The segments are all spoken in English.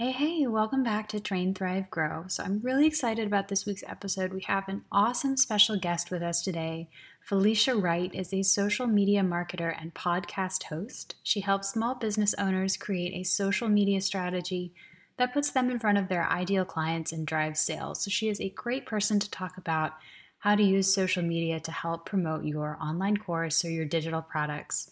Hey, hey, welcome back to Train Thrive Grow. So, I'm really excited about this week's episode. We have an awesome special guest with us today. Felicia Wright is a social media marketer and podcast host. She helps small business owners create a social media strategy that puts them in front of their ideal clients and drives sales. So, she is a great person to talk about how to use social media to help promote your online course or your digital products.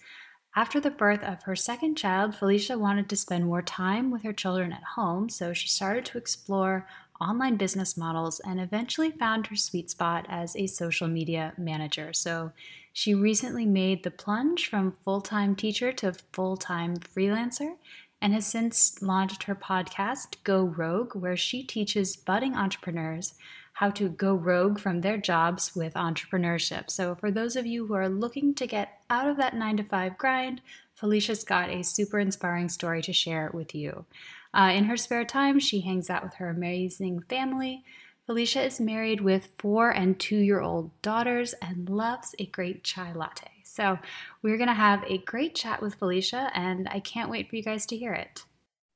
After the birth of her second child, Felicia wanted to spend more time with her children at home, so she started to explore online business models and eventually found her sweet spot as a social media manager. So she recently made the plunge from full time teacher to full time freelancer and has since launched her podcast, Go Rogue, where she teaches budding entrepreneurs how to go rogue from their jobs with entrepreneurship. So, for those of you who are looking to get out of that nine to five grind, Felicia's got a super inspiring story to share with you. Uh, in her spare time, she hangs out with her amazing family. Felicia is married with four and two year old daughters and loves a great chai latte. So, we're going to have a great chat with Felicia, and I can't wait for you guys to hear it.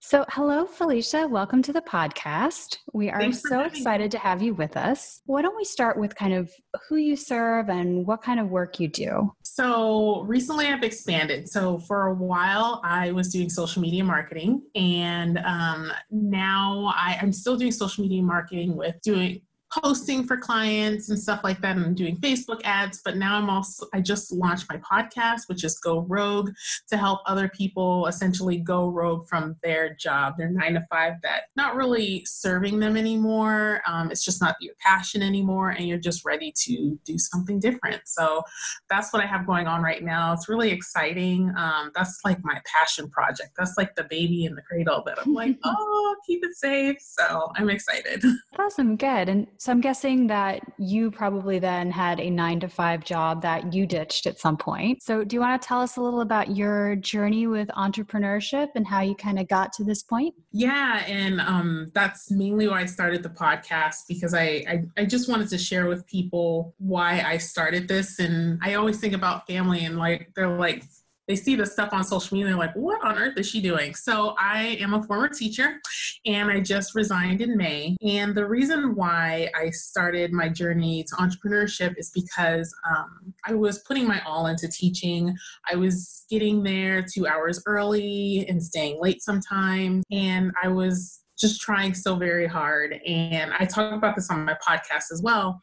So, hello, Felicia. Welcome to the podcast. We are so excited to have you with us. Why don't we start with kind of who you serve and what kind of work you do? So, recently I've expanded. So, for a while I was doing social media marketing, and um, now I, I'm still doing social media marketing with doing posting for clients and stuff like that and doing Facebook ads. But now I'm also, I just launched my podcast, which is Go Rogue, to help other people essentially go rogue from their job, their nine to five, that not really serving them anymore. Um, it's just not your passion anymore, and you're just ready to do something different. So that's what I have going on right now. It's really exciting. Um, that's like my passion project. That's like the baby in the cradle that I'm like, oh, keep it safe. So I'm excited. Awesome. Good. And so I'm guessing that you probably then had a nine to five job that you ditched at some point. So do you want to tell us a little about your journey with entrepreneurship and how you kind of got to this point? Yeah, and um, that's mainly why I started the podcast because I, I I just wanted to share with people why I started this. And I always think about family and like they're like they see the stuff on social media, they're like, what on earth is she doing? So I am a former teacher and I just resigned in May. And the reason why I started my journey to entrepreneurship is because um, I was putting my all into teaching. I was getting there two hours early and staying late sometimes. And I was just trying so very hard. And I talk about this on my podcast as well.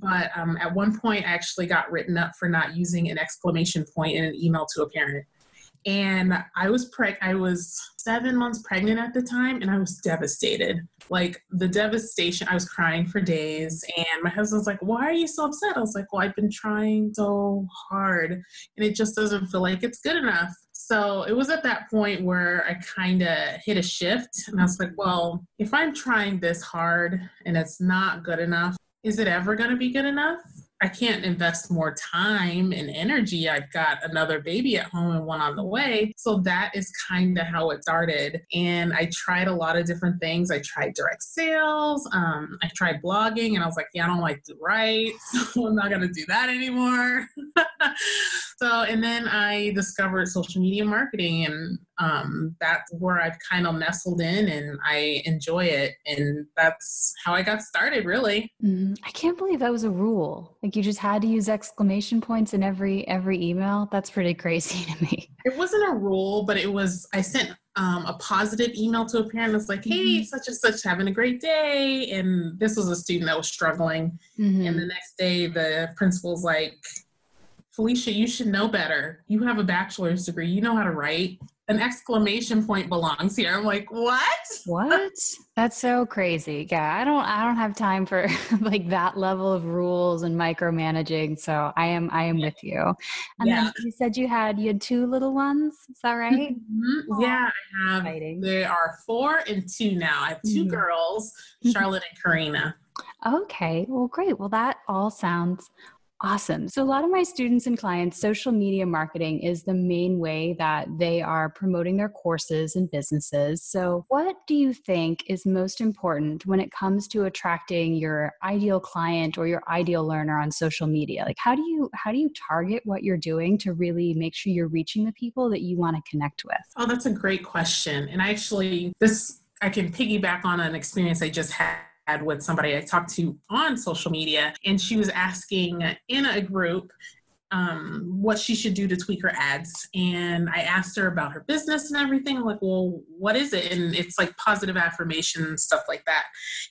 But um, at one point, I actually got written up for not using an exclamation point in an email to a parent. And I was preg- I was seven months pregnant at the time, and I was devastated. Like the devastation, I was crying for days. And my husband's like, "Why are you so upset?" I was like, "Well, I've been trying so hard, and it just doesn't feel like it's good enough." So it was at that point where I kind of hit a shift, and I was like, "Well, if I'm trying this hard and it's not good enough, is it ever going to be good enough? I can't invest more time and energy. I've got another baby at home and one on the way. So that is kind of how it started. And I tried a lot of different things. I tried direct sales. Um, I tried blogging, and I was like, yeah, I don't like to write. So I'm not going to do that anymore. so, and then I discovered social media marketing, and um, that's where I've kind of nestled in and I enjoy it. And that's how I got started, really. Mm, I can't believe that was a rule. Like you just had to use exclamation points in every every email. That's pretty crazy to me. It wasn't a rule, but it was. I sent um, a positive email to a parent that's like, "Hey, mm-hmm. such and such, having a great day," and this was a student that was struggling. Mm-hmm. And the next day, the principal's like. Felicia, you should know better. You have a bachelor's degree. You know how to write an exclamation point belongs here. I'm like, what? What? That's so crazy. Yeah, I don't I don't have time for like that level of rules and micromanaging. So I am I am with you. And yeah. then you said you had you had two little ones. Is that right? Mm-hmm. Yeah, I have. Exciting. There are four and two now. I have 2 mm-hmm. girls, Charlotte and Karina. Okay, well, great. Well, that all sounds Awesome. So, a lot of my students and clients, social media marketing is the main way that they are promoting their courses and businesses. So, what do you think is most important when it comes to attracting your ideal client or your ideal learner on social media? Like, how do you how do you target what you're doing to really make sure you're reaching the people that you want to connect with? Oh, that's a great question. And actually, this I can piggyback on an experience I just had with somebody I talked to on social media, and she was asking in a group um, what she should do to tweak her ads. And I asked her about her business and everything. I'm like, well, what is it? And it's like positive affirmation stuff like that.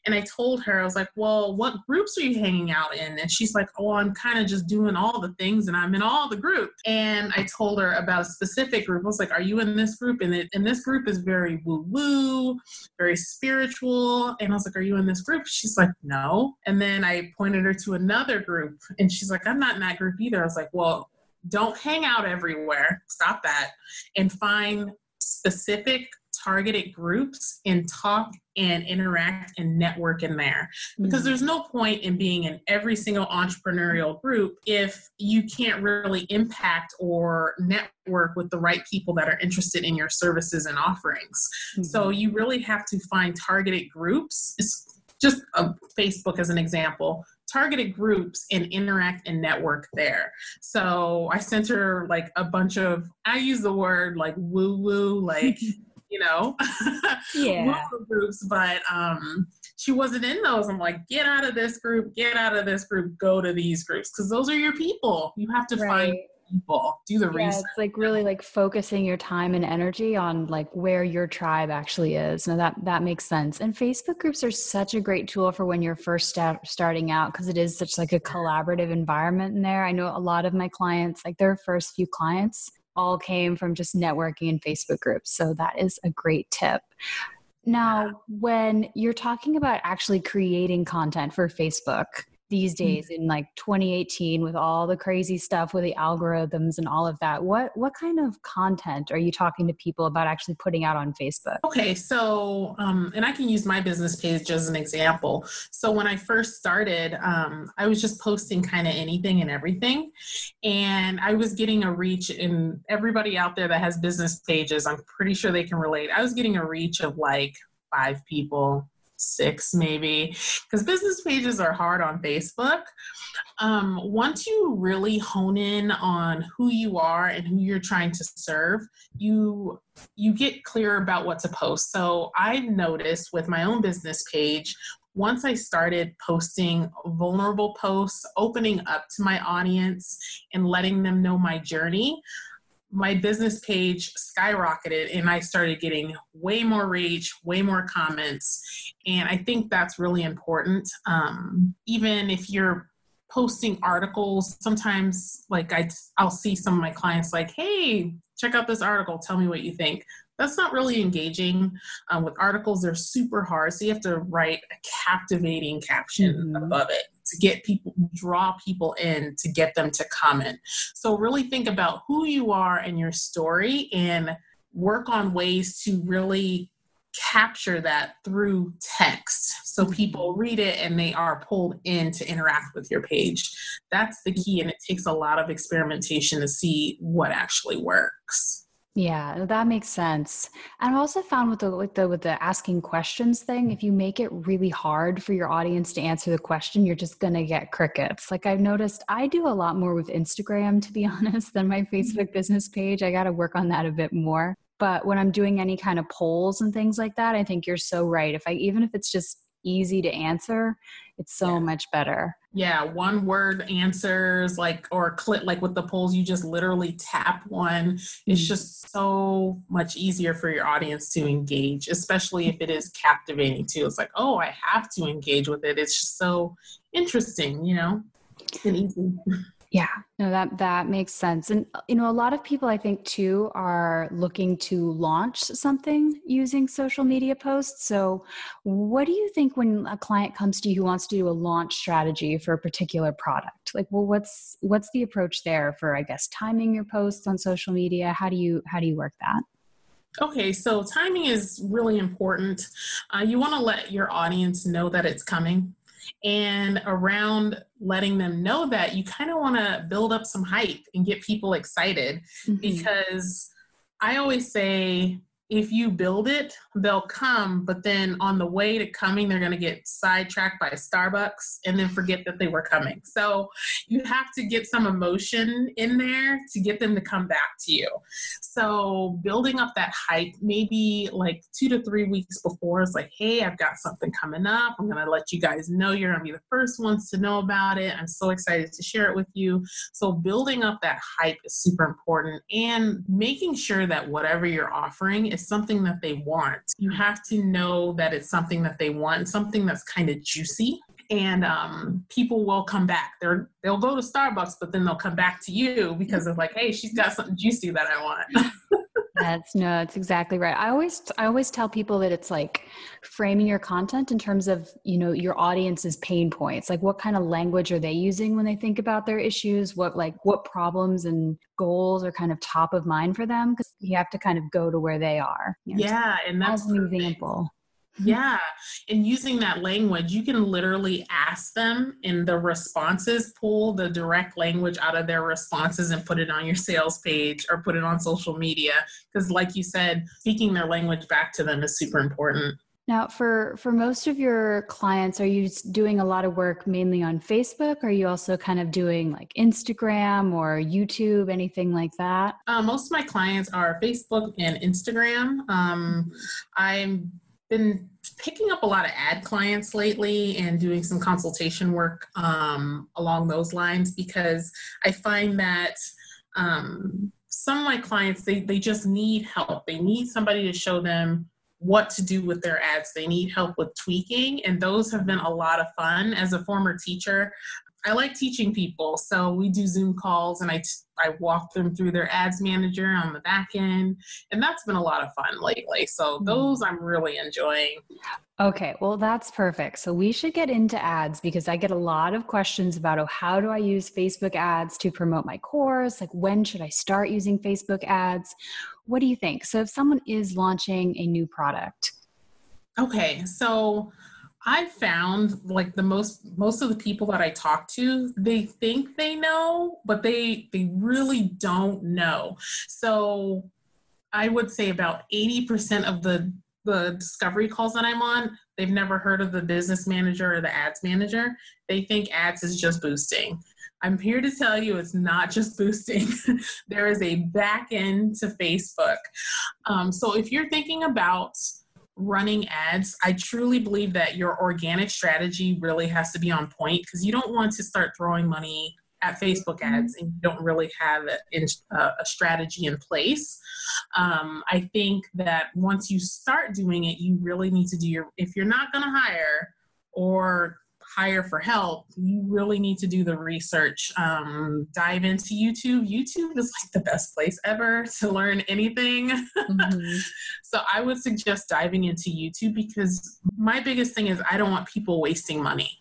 And I told her, I was like, well, what groups are you hanging out in? And she's like, oh, I'm kind of just doing all the things and I'm in all the groups. And I told her about a specific group. I was like, are you in this group? And, it, and this group is very woo woo, very spiritual. And I was like, are you in this group? She's like, no. And then I pointed her to another group and she's like, I'm not in that group either. I was like, well, don't hang out everywhere. Stop that. And find specific targeted groups and talk and interact and network in there. Because mm-hmm. there's no point in being in every single entrepreneurial group if you can't really impact or network with the right people that are interested in your services and offerings. Mm-hmm. So you really have to find targeted groups. It's just a Facebook as an example targeted groups and interact and network there. So I sent her like a bunch of, I use the word like woo woo, like, you know, yeah. groups, but um, she wasn't in those. I'm like, get out of this group, get out of this group, go to these groups because those are your people. You have to right. find people. Do the yeah, research. it's like really like focusing your time and energy on like where your tribe actually is. Now that that makes sense. And facebook groups are such a great tool for when you're first start, starting out because it is such like a collaborative environment in there. I know a lot of my clients like their first few clients all came from just networking in facebook groups so that is a great tip. Now, when you're talking about actually creating content for Facebook, these mm. days in like 2018 with all the crazy stuff with the algorithms and all of that what what kind of content are you talking to people about actually putting out on facebook? Okay so um, and i can use my business page as an example. So when i first started um, i was just posting kind of anything and everything and i was getting a reach in everybody out there that has business pages i'm pretty sure they can relate. I was getting a reach of like five people six maybe because business pages are hard on facebook. Um, once you really hone in on who you are and who you're trying to serve you you get clear about what to post. So i've noticed with my own business page once I started posting vulnerable posts, opening up to my audience and letting them know my journey, my business page skyrocketed and I started getting way more reach, way more comments. And I think that's really important. Um, even if you're posting articles, sometimes like I, I'll see some of my clients like, hey, check out this article, tell me what you think. That's not really engaging. Um, with articles, they're super hard. So you have to write a captivating caption mm-hmm. above it to get people draw people in to get them to comment so really think about who you are and your story and work on ways to really capture that through text. So mm-hmm. people read it and they are pulled in to interact with your page. That's the key and it takes a lot of experimentation to see what actually works yeah, that makes sense. And I've also found with the with the with the asking questions thing, if you make it really hard for your audience to answer the question, you're just gonna get crickets. Like I've noticed I do a lot more with Instagram, to be honest, than my mm-hmm. Facebook business page. I gotta work on that a bit more. But when I'm doing any kind of polls and things like that, I think you're so right. If I even if it's just easy to answer, it's so yeah. much better. Yeah, one word answers like or click like with the polls, you just literally tap one. Mm-hmm. It's just so much easier for your audience to engage, especially if it is captivating too. It's like, oh, I have to engage with it. It's just so interesting, you know, and easy. Yeah, no, that that makes sense. And uh, you know, a lot of people I think too are looking to launch something using social media posts. So, what do you think when a client comes to you who wants to do a launch strategy for a particular product? Like, well, what's what's the approach there for I guess timing your posts on social media? How do you how do you work that? Okay, so timing is really important. Uh, you want to let your audience know that it's coming. And around letting them know that, you kind of want to build up some hype and get people excited mm-hmm. because I always say if you build it, they'll come, but then on the way to coming, they're going to get sidetracked by Starbucks and then forget that they were coming. So you have to get some emotion in there to get them to come back to you. So building up that hype, maybe like two to three weeks before, it's like, hey, I've got something coming up. I'm going to let you guys know. You're going to be the first ones to know about it. I'm so excited to share it with you. So building up that hype is super important and making sure that whatever you're offering is something that they want. You have to know that it's something that they want, something that's kind of juicy. And um, people will come back. They're they'll go to Starbucks, but then they'll come back to you because of like, hey, she's got something juicy that I want. That's no, that's exactly right. I always I always tell people that it's like framing your content in terms of, you know, your audience's pain points. Like what kind of language are they using when they think about their issues? What like what problems and goals are kind of top of mind for them because you have to kind of go to where they are. You know, yeah, and that's an example. Yeah. And using that language, you can literally ask them in the responses, pull the direct language out of their responses and put it on your sales page or put it on social media. Because, like you said, speaking their language back to them is super important. Now, for for most of your clients, are you doing a lot of work mainly on Facebook? Are you also kind of doing like Instagram or YouTube, anything like that? Uh, most of my clients are Facebook and Instagram. Um, I'm been picking up a lot of ad clients lately and doing some consultation work um, along those lines because I find that um, some of my clients they, they just need help. They need somebody to show them what to do with their ads. They need help with tweaking, and those have been a lot of fun. As a former teacher, I like teaching people, so we do Zoom calls and I, t- I walk them through their ads manager on the back end, and that's been a lot of fun lately. So hmm. those I'm really enjoying. Okay, well that's perfect. So we should get into ads because I get a lot of questions about oh how do I use Facebook ads to promote my course? Like when should I start using Facebook ads? What do you think? So if someone is launching a new product. Okay, so I found like the most most of the people that I talk to, they think they know, but they they really don't know. So I would say about 80% of the the discovery calls that I'm on, they've never heard of the business manager or the ads manager. They think ads is just boosting. I'm here to tell you it's not just boosting. there is a back end to Facebook. Um, so if you're thinking about running ads, I truly believe that your organic strategy really has to be on point because you don't want to start throwing money at Facebook mm-hmm. ads and you don't really have a, uh, a strategy in place. Um, I think that once you start doing it, you really need to do your, if you're not going to hire or hire for help, you really need to do the research. Um, dive into YouTube. YouTube is like the best place ever to learn anything. Mm-hmm. so I would suggest diving into YouTube because my biggest thing is I don't want people wasting money.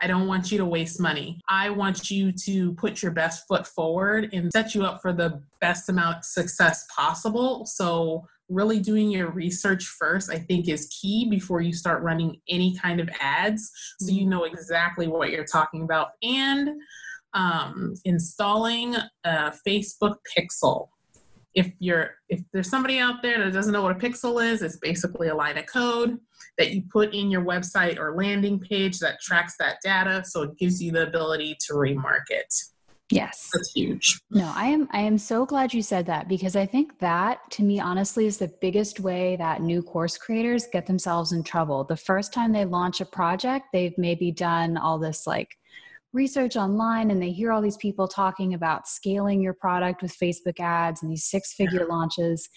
I don't want you to waste money. I want you to put your best foot forward and set you up for the best amount of success possible. So really doing your research first, I think, is key before you start running any kind of ads so you know exactly what you're talking about. And um, installing a Facebook pixel. If you're if there's somebody out there that doesn't know what a pixel is, it's basically a line of code that you put in your website or landing page that tracks that data so it gives you the ability to remarket. Yes. That's huge. No, I am I am so glad you said that because I think that to me honestly is the biggest way that new course creators get themselves in trouble. The first time they launch a project, they've maybe done all this like research online and they hear all these people talking about scaling your product with Facebook ads and these six-figure yeah. launches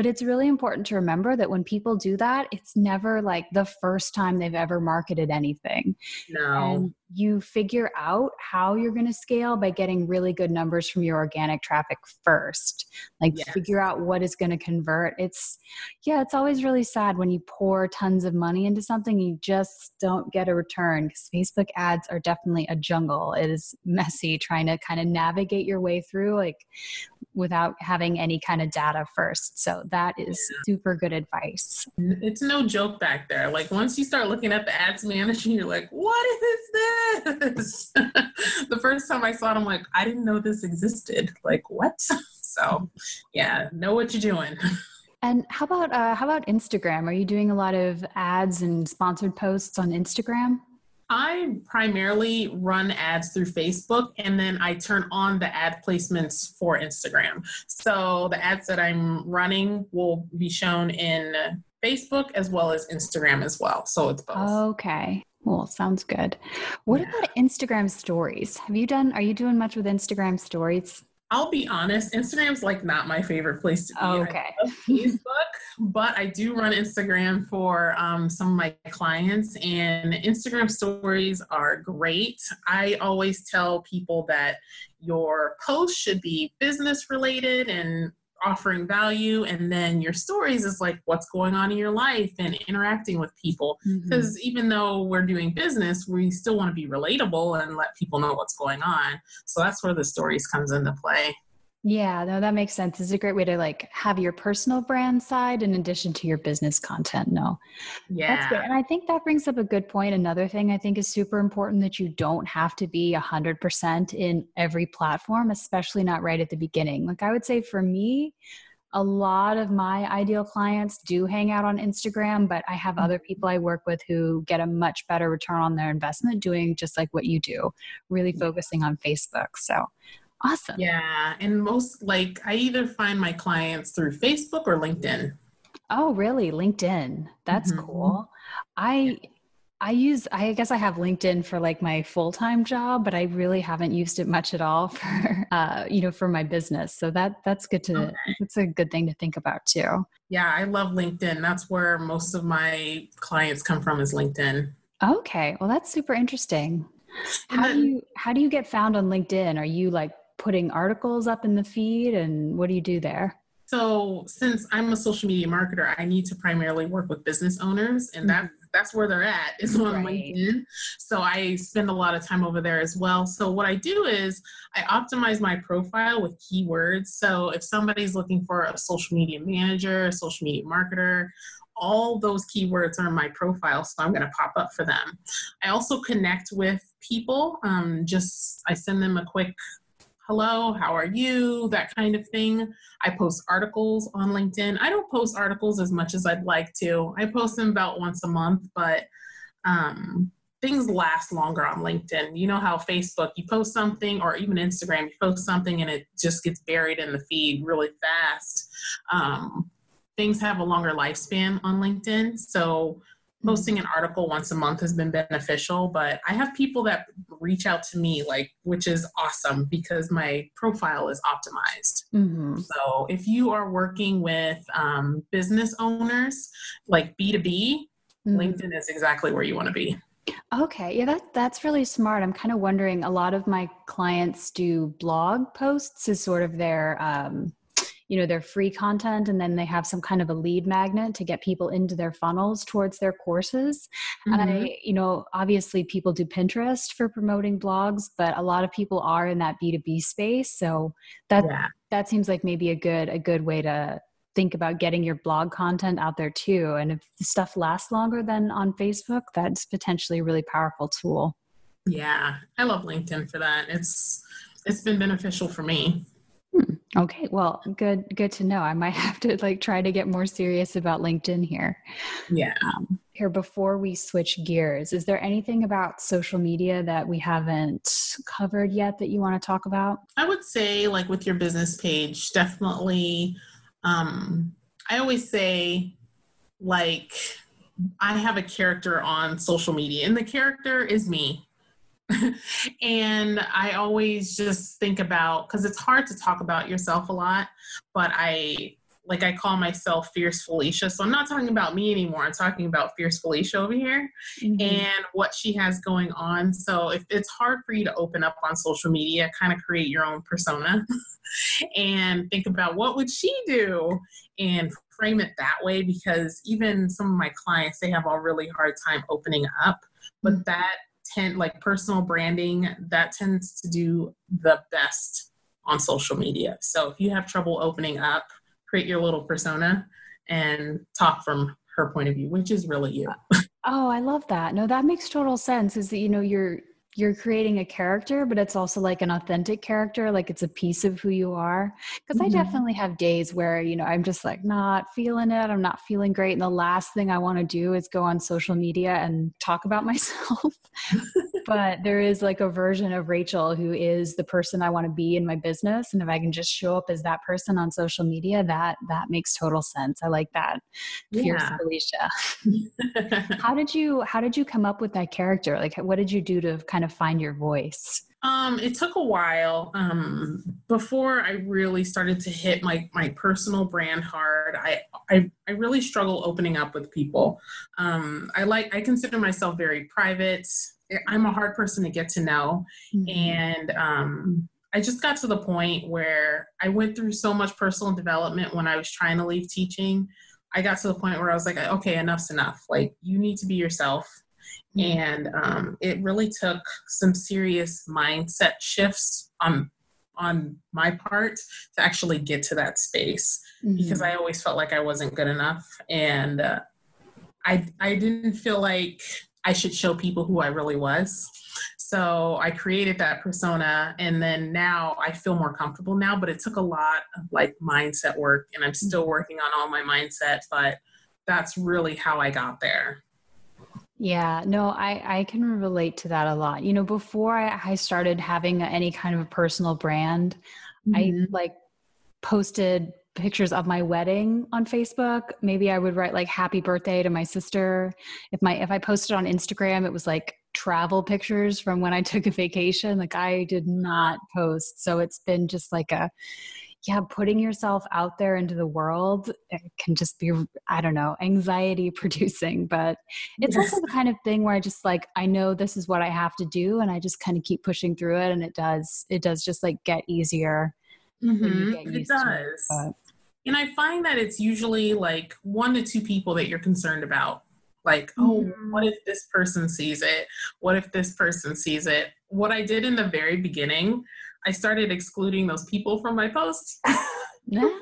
but it's really important to remember that when people do that, it's never like the first time they've ever marketed anything. No. And you figure out how you're going to scale by getting really good numbers from your organic traffic first. Like yes. figure out what is going to convert. It's yeah, it's always really sad when you pour tons of money into something you just don't get a return because Facebook ads are definitely a jungle. It is messy trying to kind of navigate your way through like without having any kind of data first. So that is yeah. super good advice. It's no joke back there. Like once you start looking at the ads manager, you're like, what is this? the first time I saw it, I'm like, I didn't know this existed. Like what? So yeah, know what you're doing. And how about uh, how about Instagram? Are you doing a lot of ads and sponsored posts on Instagram? I primarily run ads through Facebook and then I turn on the ad placements for Instagram. So the ads that I'm running will be shown in Facebook as well as Instagram as well. So it's both. Okay. Well, sounds good. What yeah. about Instagram stories? Have you done, are you doing much with Instagram stories? I'll be honest, Instagram's like not my favorite place to be. Oh, okay. Facebook, but I do run Instagram for um, some of my clients, and Instagram stories are great. I always tell people that your post should be business related and offering value and then your stories is like what's going on in your life and interacting with people. Because mm-hmm. even though we're doing business we still want to be relatable and let people know what's going on. So that's where the stories comes into play yeah, no, that makes sense. It's a great way to like have your personal brand side in addition to your business content. No. Yeah. That's good. And I think that brings up a good point. Another thing I think is super important that you don't have to be a 100% in every platform, especially not right at the beginning. Like I would say for me, a lot of my ideal clients do hang out on Instagram, but I have other mm-hmm. people I work with who get a much better return on their investment doing just like what you do, really focusing on Facebook. So Awesome. Yeah. And most like I either find my clients through Facebook or LinkedIn. Oh, really? LinkedIn. That's mm-hmm. cool. I I use I guess I have LinkedIn for like my full-time job, but I really haven't used it much at all for uh, you know, for my business. So that that's good to okay. that's a good thing to think about too. Yeah, I love LinkedIn. That's where most of my clients come from is LinkedIn. Okay. Well, that's super interesting. How then, do you how do you get found on LinkedIn? Are you like putting articles up in the feed and what do you do there? So, since I'm a social media marketer, I need to primarily work with business owners, and that that's where they're at is on right. LinkedIn. So I spend a lot of time over there as well. So what I do is I optimize my profile with keywords. So if somebody's looking for a social media manager, a social media marketer, all those keywords are in my profile, so I'm going to pop up for them. I also connect with people. Um, just I send them a quick hello, how are you, that kind of thing. I post articles on LinkedIn. I don't post articles as much as I'd like to. I post them about once a month, but um, things last longer on LinkedIn. You know how Facebook, you post something, or even Instagram, you post something and it just gets buried in the feed really fast. Um, things have a longer lifespan on LinkedIn. So posting an article once a month has been beneficial but i have people that reach out to me like which is awesome because my profile is optimized mm-hmm. so if you are working with um, business owners like b2b mm-hmm. linkedin is exactly where you want to be Okay, yeah, that that's really smart. I'm kind of wondering. A lot of my clients do blog posts as sort of their um, you know their free content and then they have some kind of a lead magnet to get people into their funnels towards their courses mm-hmm. and i mm-hmm. you know obviously people do pinterest for promoting blogs but a lot of people are in that b2b space so that yeah. that seems like maybe a good a good way to think about getting your blog content out there too and if the stuff lasts longer than on facebook that's potentially a really powerful tool yeah i love linkedin for that it's it's been beneficial for me. Okay, well, good good to know. I might have to like try to get more serious about LinkedIn here. Yeah. Um, here before we switch gears, is there anything about social media that we haven't covered yet that you want to talk about? I would say like with your business page, definitely um I always say like I have a character on social media and the character is me and I always just think about because it's hard to talk about yourself a lot, but I like I call myself Fierce Felicia. So I'm not talking about me anymore. I'm talking about Fierce Felicia over here mm-hmm. and what she has going on. So if it's hard for you to open up on social media, kind of create your own persona and think about what would she do and frame it that way because even some of my clients they have a really hard time opening up but mm-hmm. that tend like personal branding that tends to do the best on social media. So if you have trouble opening up, create your little persona and talk from her point of view, which is really you. oh, I love that. No, that makes total sense. Is that you know you're you're creating a character, but it's also like an authentic character, like it's a piece of who you are. Because mm-hmm. I definitely have days where, you know, I'm just like not feeling it. I'm not feeling great. And the last thing I want to do is go on social media and talk about myself. But there is like a version of Rachel who is the person I want to be in my business. And if I can just show up as that person on social media, that that makes total sense. I like that. Fierce yeah. Felicia. how did you how did you come up with that character? Like what did you do to kind of find your voice? Um, it took a while um, before I really started to hit my my personal brand hard. I I, I really struggle opening up with people. Um, I like I consider myself very private. I'm a hard person to get to know, mm-hmm. and um, I just got to the point where I went through so much personal development when I was trying to leave teaching. I got to the point where I was like, okay, enough's enough. Like you need to be yourself. Mm-hmm. And um, it really took some serious mindset shifts on on my part to actually get to that space mm-hmm. because I always felt like I wasn't good enough, and uh, I I didn't feel like I should show people who I really was. So I created that persona and then now I feel more comfortable now, but it took a lot of like mindset work and I'm still mm-hmm. working on all my mindset, but that's really how I got there. Yeah, no, I, I can relate to that a lot. You know, before I, I started having any kind of a personal brand, mm-hmm. I like posted pictures of my wedding on Facebook. Maybe I would write like happy birthday to my sister. If my if I posted on Instagram, it was like travel pictures from when I took a vacation. Like I did not post. So it's been just like a yeah, putting yourself out there into the world can just be, I don't know, anxiety producing. But it's yes. also the kind of thing where I just like, I know this is what I have to do. And I just kind of keep pushing through it. And it does, it does just like get easier. Mm-hmm. It does. It, and I find that it's usually like one to two people that you're concerned about. Like, oh, mm-hmm. what if this person sees it? What if this person sees it? What I did in the very beginning, I started excluding those people from my posts. no,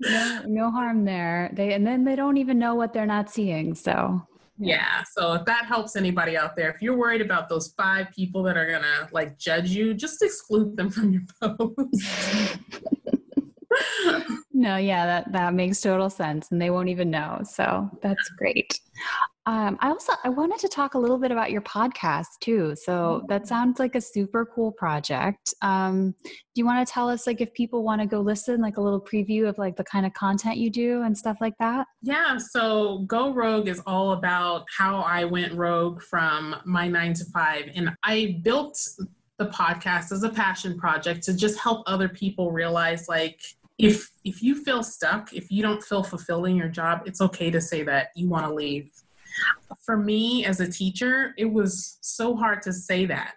no, no harm there. They and then they don't even know what they're not seeing. So yeah. So if that helps anybody out there, if you're worried about those five people that are gonna like judge you, just exclude them from your post. no, yeah, that that makes total sense, and they won't even know. So that's great. Um, I also I wanted to talk a little bit about your podcast too. So that mm-hmm. sounds like a super cool project. Um, do you want to tell us like if people want to go listen, like a little preview of like the kind of content you do and stuff like that? Yeah. So Go Rogue is all about how I went rogue from my nine to five, and I built the podcast as a passion project to just help other people realize like if if you feel stuck if you don't feel fulfilled in your job it's okay to say that you want to leave for me as a teacher, it was so hard to say that.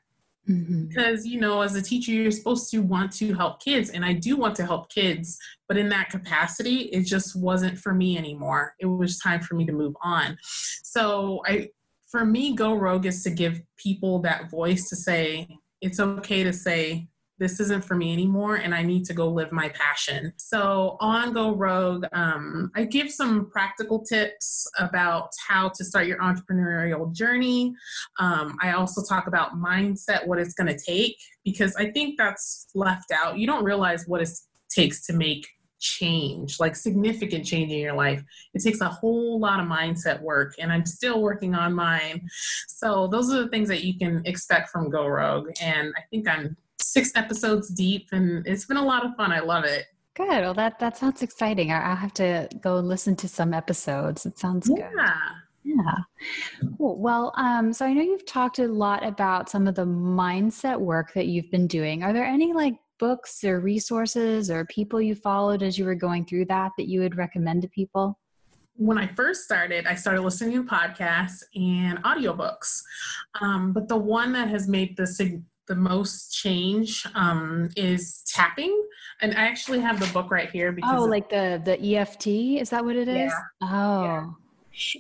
Mm-hmm. Because, you know, as a teacher, you're supposed to want to help kids, and I do want to help kids, but in that capacity, it just wasn't for me anymore. It was time for me to move on. So, I, for me, Go Rogue is to give people that voice to say, it's okay to say, this isn't for me anymore and I need to go live my passion. So on Go Rogue, um, I give some practical tips about how to start your entrepreneurial journey. Um, I also talk about mindset, what it's going to take, because I think that's left out. You don't realize what it takes to make change, like significant change in your life. It takes a whole lot of mindset work, and I'm still working on mine. So, those are the things that you can expect from Go Rogue. And I think I'm six episodes deep, and it's been a lot of fun. I love it. Good. Well, that that sounds exciting. I'll have to go listen to some episodes. It sounds yeah. good. Yeah. Cool. Well, um, so I know you've talked a lot about some of the mindset work that you've been doing. Are there any like books or resources or people you followed as you were going through that that you would recommend to people? when I first started, I started listening to podcasts and audiobooks. Um, but the one that has made the the most change um, is tapping. And I actually have the book right here because Oh, like the the EFT, is that what it is? Yeah. Oh. Yeah.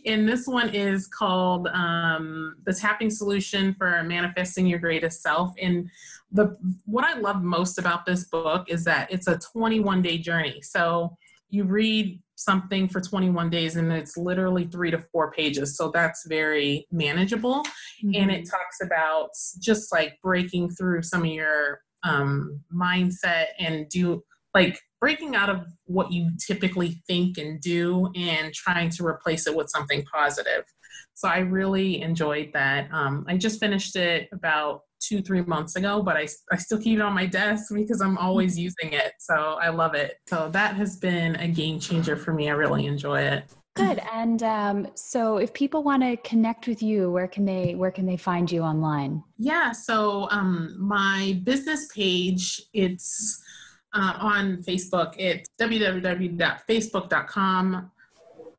And this one is called um, the tapping solution for manifesting your greatest self. And the what I love most about this book is that it's a 21 day journey. So you read something for 21 days and it's literally three to four pages. So that's very manageable. Mm-hmm. And it talks about just like breaking through some of your um, mindset and do like breaking out of what you typically think and do and trying to replace it with something positive. So I really enjoyed that. Um, I just finished it about two, three months ago, but I, I still keep it on my desk because I'm always using it. So I love it. So that has been a game changer for me. I really enjoy it. Good. And um, so, if people want to connect with you, where can they where can they find you online? Yeah. So um, my business page it's uh, on Facebook. It's www.facebook.com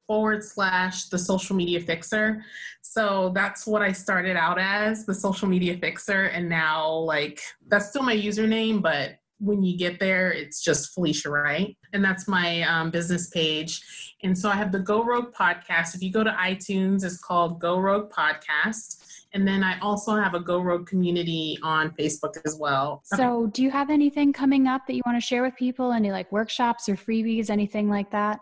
forward slash the social media fixer. So that's what I started out as the social media fixer. And now, like, that's still my username, but when you get there, it's just Felicia Wright. And that's my um, business page. And so I have the Go Rogue podcast. If you go to iTunes, it's called Go Rogue Podcast. And then I also have a Go Rogue community on Facebook as well. So, okay. do you have anything coming up that you want to share with people? Any like workshops or freebies, anything like that?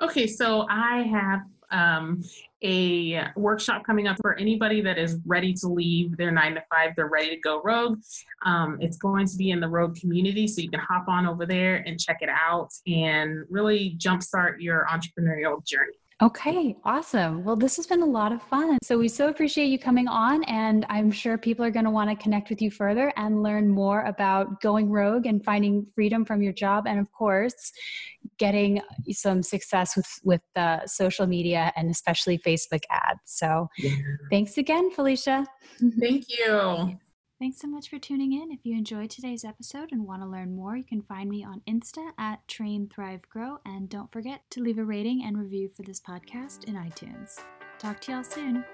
Okay, so I have um, a workshop coming up for anybody that is ready to leave their nine to five. They're ready to go rogue. Um, it's going to be in the rogue community, so you can hop on over there and check it out and really jumpstart your entrepreneurial journey. Okay, awesome. Well, this has been a lot of fun. So, we so appreciate you coming on, and I'm sure people are going to want to connect with you further and learn more about going rogue and finding freedom from your job, and of course, getting some success with with uh, social media and especially Facebook ads. So, yeah. thanks again, Felicia. Thank you. Thanks so much for tuning in. If you enjoyed today's episode and want to learn more, you can find me on Insta at Train Thrive Grow. And don't forget to leave a rating and review for this podcast in iTunes. Talk to y'all soon.